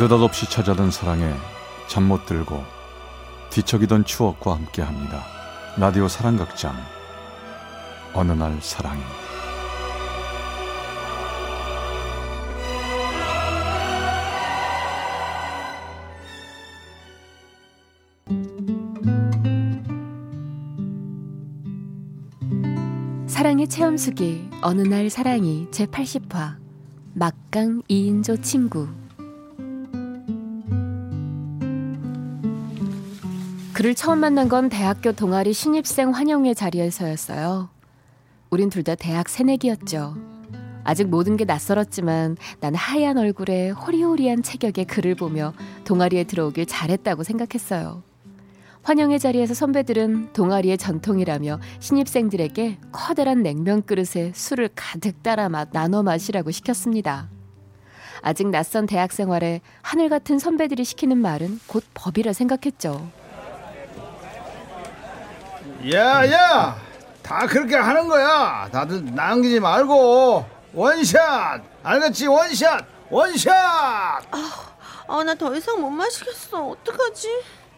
느닷없이 찾아든 사랑에 잠 못 들고 뒤척이던 추억과 함께 합니다. 라디오 사랑극장. 어느 날 사랑이 사랑의 체험수기 어느 날 사랑이 제 80화 막강 2인조 친구 그를 처음 만난 건 대학교 동아리 신입생 환영회 자리에서였어요. 우린 둘 다 대학 새내기였죠. 아직 모든 게 낯설었지만 난 하얀 얼굴에 호리호리한 체격의 글을 보며 동아리에 들어오길 잘했다고 생각했어요. 환영회 자리에서 선배들은 동아리의 전통이라며 신입생들에게 커다란 냉면 그릇에 술을 가득 따라 마, 나눠 마시라고 시켰습니다. 아직 낯선 대학 생활에 하늘 같은 선배들이 시키는 말은 곧 법이라 생각했죠. 야야 다 그렇게 하는 거야 다들 남기지 말고 원샷 알겠지 원샷 원샷 아, 나 더 이상 못 마시겠어. 어떡하지?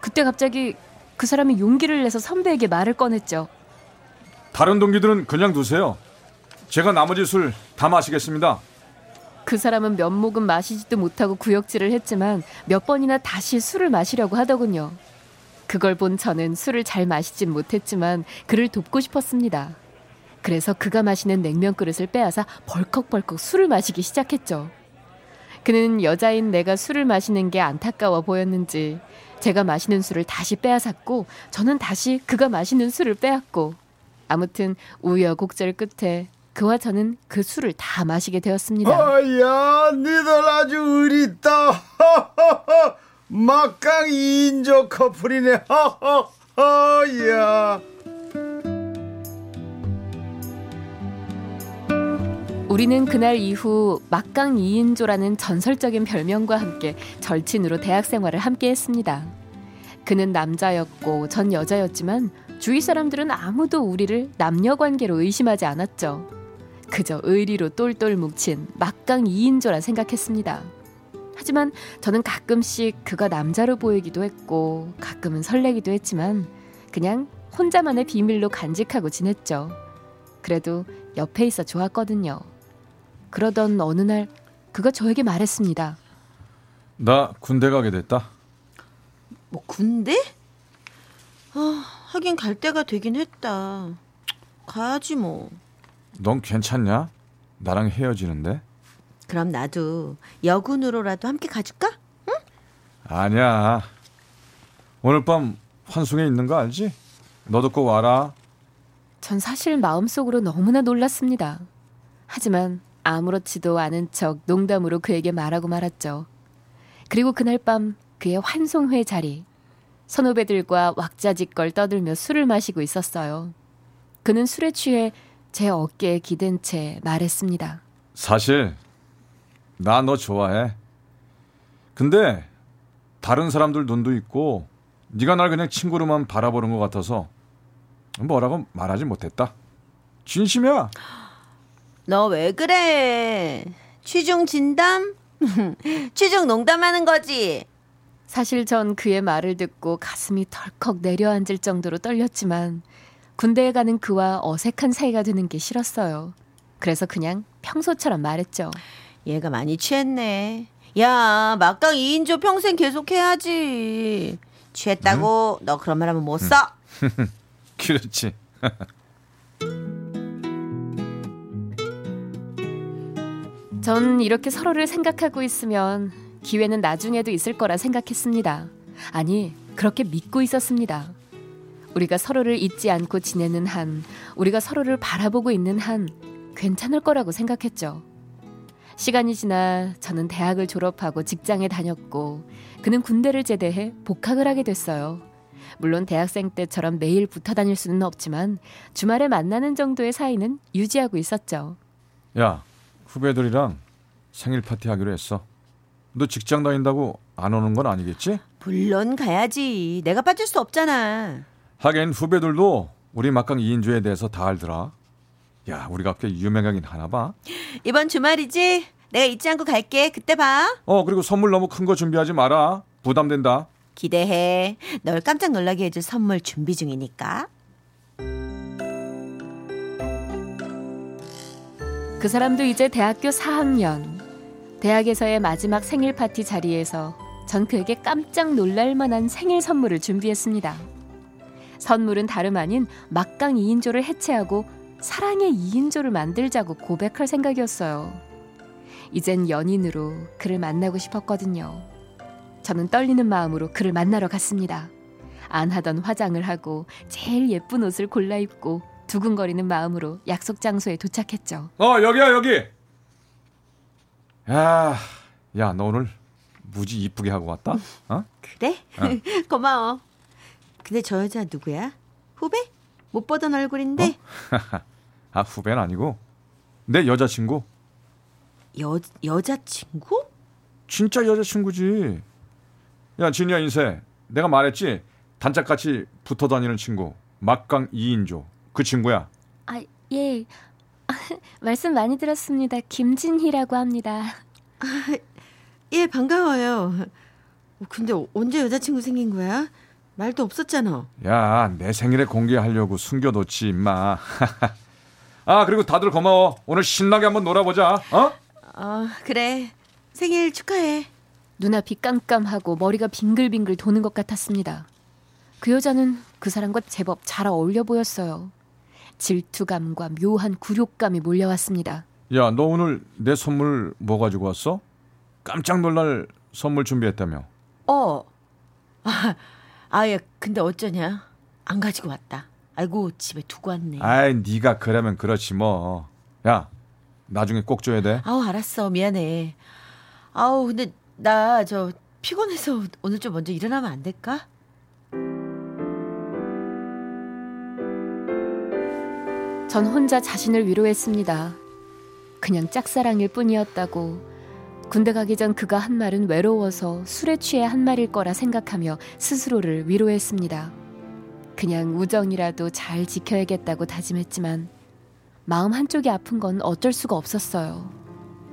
그때 갑자기 그 사람이 용기를 내서 선배에게 말을 꺼냈죠. 다른 동기들은 그냥 두세요. 제가 나머지 술 다 마시겠습니다. 그 사람은 몇 모금 마시지도 못하고 구역질을 했지만 몇 번이나 다시 술을 마시려고 하더군요. 그걸 본 저는 술을 잘 마시진 못했지만 그를 돕고 싶었습니다. 그래서 그가 마시는 냉면 그릇을 빼앗아 벌컥벌컥 술을 마시기 시작했죠. 그는 여자인 내가 술을 마시는 게 안타까워 보였는지 제가 마시는 술을 다시 빼앗았고 저는 다시 그가 마시는 술을 빼앗고 아무튼 우여곡절 끝에 그와 저는 그 술을 다 마시게 되었습니다. 어야 니들 아주 의리있다 막강 2인조 커플이네 허허허야 우리는 그날 이후 막강 2인조라는 전설적인 별명과 함께 절친으로 대학 생활을 함께 했습니다. 그는 남자였고 전 여자였지만 주위 사람들은 아무도 우리를 남녀 관계로 의심하지 않았죠. 그저 의리로 똘똘 뭉친 막강 2인조라 생각했습니다. 하지만 저는 가끔씩 그가 남자로 보이기도 했고 가끔은 설레기도 했지만 그냥 혼자만의 비밀로 간직하고 지냈죠. 그래도 옆에 있어 좋았거든요. 그러던 어느 날 그가 저에게 말했습니다. 나 군대 가게 됐다. 뭐 군대? 아, 하긴 갈 때가 되긴 했다. 가야지 뭐. 넌 괜찮냐? 나랑 헤어지는데? 그럼 나도 여군으로라도 함께 가줄까? 아니야. 오늘 밤 환송에 있는 거 알지? 너도 꼭 와라. 전 사실 마음속으로 너무나 놀랐습니다. 하지만 아무렇지도 않은 척 농담으로 그에게 말하고 말았죠. 그리고 그날 밤 그의 환송회 자리 선후배들과 왁자지껄 떠들며 술을 마시고 있었어요. 그는 술에 취해 제 어깨에 기댄 채 말했습니다. 사실 나 너 좋아해. 근데 다른 사람들 눈도 있고 네가 날 그냥 친구로만 바라보는 것 같아서 뭐라고 말하지 못했다. 진심이야. 너 왜 그래? 취중 진담? 취중 농담하는 거지. 사실 전 그의 말을 듣고 가슴이 덜컥 내려앉을 정도로 떨렸지만 군대에 가는 그와 어색한 사이가 되는 게 싫었어요. 그래서 그냥 평소처럼 말했죠. 얘가 많이 취했네. 야, 막강 2인조 평생 계속 해야지. 취했다고 너 그런 말 하면 못 써. 그렇지. 전 이렇게 서로를 생각하고 있으면 기회는 나중에도 있을 거라 생각했습니다. 아니, 그렇게 믿고 있었습니다. 우리가 서로를 잊지 않고 지내는 한, 우리가 서로를 바라보고 있는 한, 괜찮을 거라고 생각했죠. 시간이 지나 저는 대학을 졸업하고 직장에 다녔고, 그는 군대를 제대해 복학을 하게 됐어요. 물론 대학생 때처럼 매일 붙어 다닐 수는 없지만, 주말에 만나는 정도의 사이는 유지하고 있었죠. 야, 후배들이랑 생일 파티 하기로 했어. 너 직장 다닌다고 안 오는 건 아니겠지? 물론 가야지. 내가 빠질 수 없잖아. 하긴 후배들도 우리 막강 2인조에 대해서 다 알더라. 야, 우리가 꽤 유명하긴 하나 봐. 이번 주말이지? 내가 잊지 않고 갈게. 그때 봐. 어, 그리고 선물 너무 큰 거 준비하지 마라. 부담된다. 기대해. 널 깜짝 놀라게 해줄 선물 준비 중이니까. 그 사람도 이제 대학교 4학년. 대학에서의 마지막 생일 파티 자리에서 전 그에게 깜짝 놀랄 만한 생일 선물을 준비했습니다. 선물은 다름 아닌 막강 2인조를 해체하고 사랑의 2인조를 만들자고 고백할 생각이었어요. 이젠 연인으로 그를 만나고 싶었거든요. 저는 떨리는 마음으로 그를 만나러 갔습니다. 안 하던 화장을 하고 제일 예쁜 옷을 골라 입고 두근거리는 마음으로 약속 장소에 도착했죠. 어, 여기야, 여기. 야, 야, 너 오늘 무지 이쁘게 하고 왔다? 어? 그래? 고마워. 근데 저 여자 누구야? 후배? 못 보던 얼굴인데 아, 후배는 아니고 내 여자친구. 여 여자친구? 진짜 여자친구지. 야, 진이야 인세. 내가 말했지. 단짝같이 붙어 다니는 친구. 막강 2인조. 그 친구야. 아, 예. 말씀 많이 들었습니다. 김진희라고 합니다. 예 반가워요. 어, 근데 언제 여자친구 생긴 거야? 말도 없었잖아. 야, 내 생일에 공개하려고 숨겨뒀지, 임마. 아, 그리고 다들 고마워. 오늘 신나게 한번 놀아보자. 어? 어 그래 생일 축하해. 눈앞이 깜깜하고 머리가 빙글빙글 도는 것 같았습니다. 그 여자는 그 사람과 제법 잘 어울려 보였어요. 질투감과 묘한 굴욕감이 몰려왔습니다. 야, 너 오늘 내 선물 뭐 가지고 왔어? 깜짝 놀랄 선물 준비했다며. 어. 아, 아예 근데 어쩌냐? 안 가지고 왔다. 아이고 집에 두고 왔네. 아이, 네가 그러면 그렇지 뭐. 야, 나중에 꼭 줘야 돼. 아우 알았어 미안해. 아우 근데 나 저 피곤해서 오늘 좀 먼저 일어나면 안 될까? 전 혼자 자신을 위로했습니다. 그냥 짝사랑일 뿐이었다고. 군대 가기 전 그가 한 말은 외로워서 술에 취해 한 말일 거라 생각하며 스스로를 위로했습니다. 그냥 우정이라도 잘 지켜야겠다고 다짐했지만 마음 한쪽이 아픈 건 어쩔 수가 없었어요.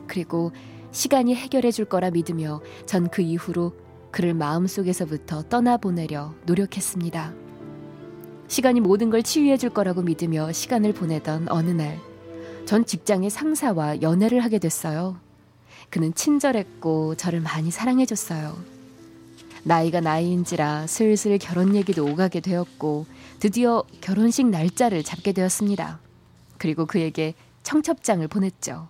그리고 시간이 해결해 줄 거라 믿으며 전 그 이후로 그를 마음속에서부터 떠나보내려 노력했습니다. 시간이 모든 걸 치유해 줄 거라고 믿으며 시간을 보내던 어느 날, 전 직장의 상사와 연애를 하게 됐어요. 그는 친절했고 저를 많이 사랑해 줬어요. 나이가 나이인지라 슬슬 결혼 얘기도 오가게 되었고 드디어 결혼식 날짜를 잡게 되었습니다. 그리고 그에게 청첩장을 보냈죠.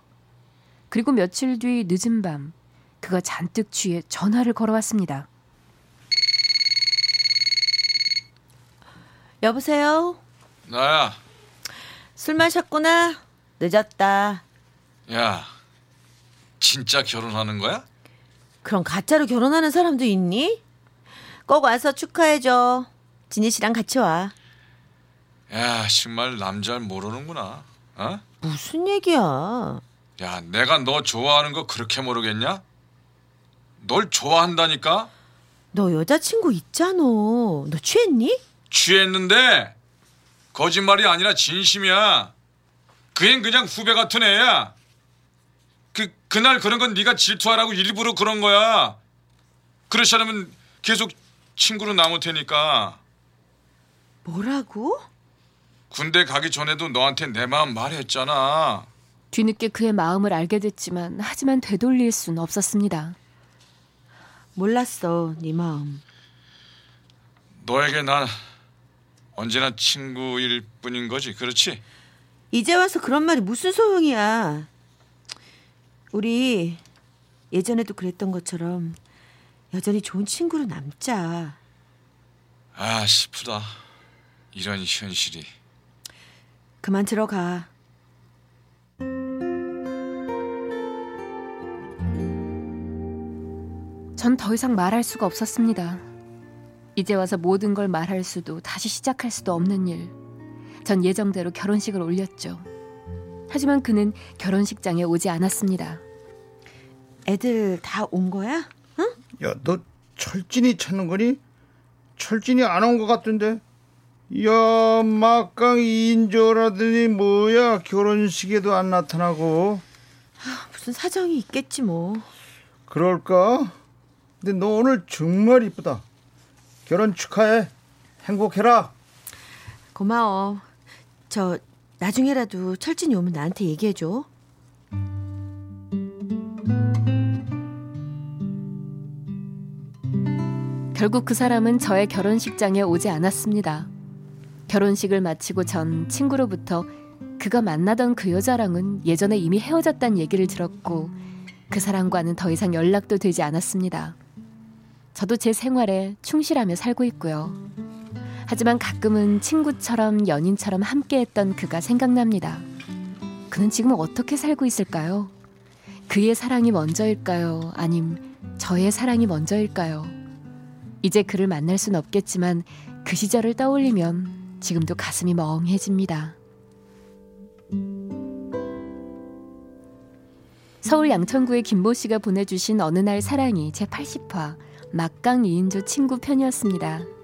그리고 며칠 뒤 늦은 밤 그가 잔뜩 취해 전화를 걸어왔습니다. 여보세요. 나야. 술 마셨구나. 늦었다. 야, 진짜 결혼하는 거야? 그럼 가짜로 결혼하는 사람도 있니? 꼭 와서 축하해줘. 진희 씨랑 같이 와. 야, 정말 남자를 모르는구나. 어? 무슨 얘기야? 야, 내가 너 좋아하는 거 그렇게 모르겠냐? 널 좋아한다니까? 너 여자친구 있잖아. 너 취했니? 취했는데 거짓말이 아니라 진심이야. 그앤 그냥 후배 같은 애야. 그 그날 그런 건 네가 질투하라고 일부러 그런 거야. 그렇지 않으면 계속 친구로 남을 테니까. 뭐라고? 군대 가기 전에도 너한테 내 마음 말했잖아. 뒤늦게 그의 마음을 알게 됐지만 하지만 되돌릴 순 없었습니다. 몰랐어, 네 마음. 너에게 난 언제나 친구일 뿐인 거지, 그렇지? 이제 와서 그런 말이 무슨 소용이야. 우리 예전에도 그랬던 것처럼 여전히 좋은 친구로 남자. 아, 슬프다. 이런 현실이. 그만 들어가. 전 더 이상 말할 수가 없었습니다. 이제 와서 모든 걸 말할 수도 다시 시작할 수도 없는 일. 전 예정대로 결혼식을 올렸죠. 하지만 그는 결혼식장에 오지 않았습니다. 애들 다 온 거야? 야, 너 철진이 찾는 거니? 철진이 안 온 것 같던데. 야, 막강 2인조라더니 뭐야? 결혼식에도 안 나타나고. 무슨 사정이 있겠지 뭐. 그럴까? 근데 너 오늘 정말 이쁘다. 결혼 축하해. 행복해라. 고마워. 저 나중에라도 철진이 오면 나한테 얘기해 줘. 결국 그 사람은 저의 결혼식장에 오지 않았습니다. 결혼식을 마치고 전 친구로부터 그가 만나던 그 여자랑은 예전에 이미 헤어졌다는 얘기를 들었고 그 사람과는 더 이상 연락도 되지 않았습니다. 저도 제 생활에 충실하며 살고 있고요. 하지만 가끔은 친구처럼 연인처럼 함께했던 그가 생각납니다. 그는 지금 어떻게 살고 있을까요? 그의 사랑이 먼저일까요? 아님 저의 사랑이 먼저일까요? 이제 그를 만날 순 없겠지만 그 시절을 떠올리면 지금도 가슴이 멍해집니다. 서울 양천구의 김모 씨가 보내주신 어느 날 사랑이 제 80화 막강 2인조 친구 편이었습니다.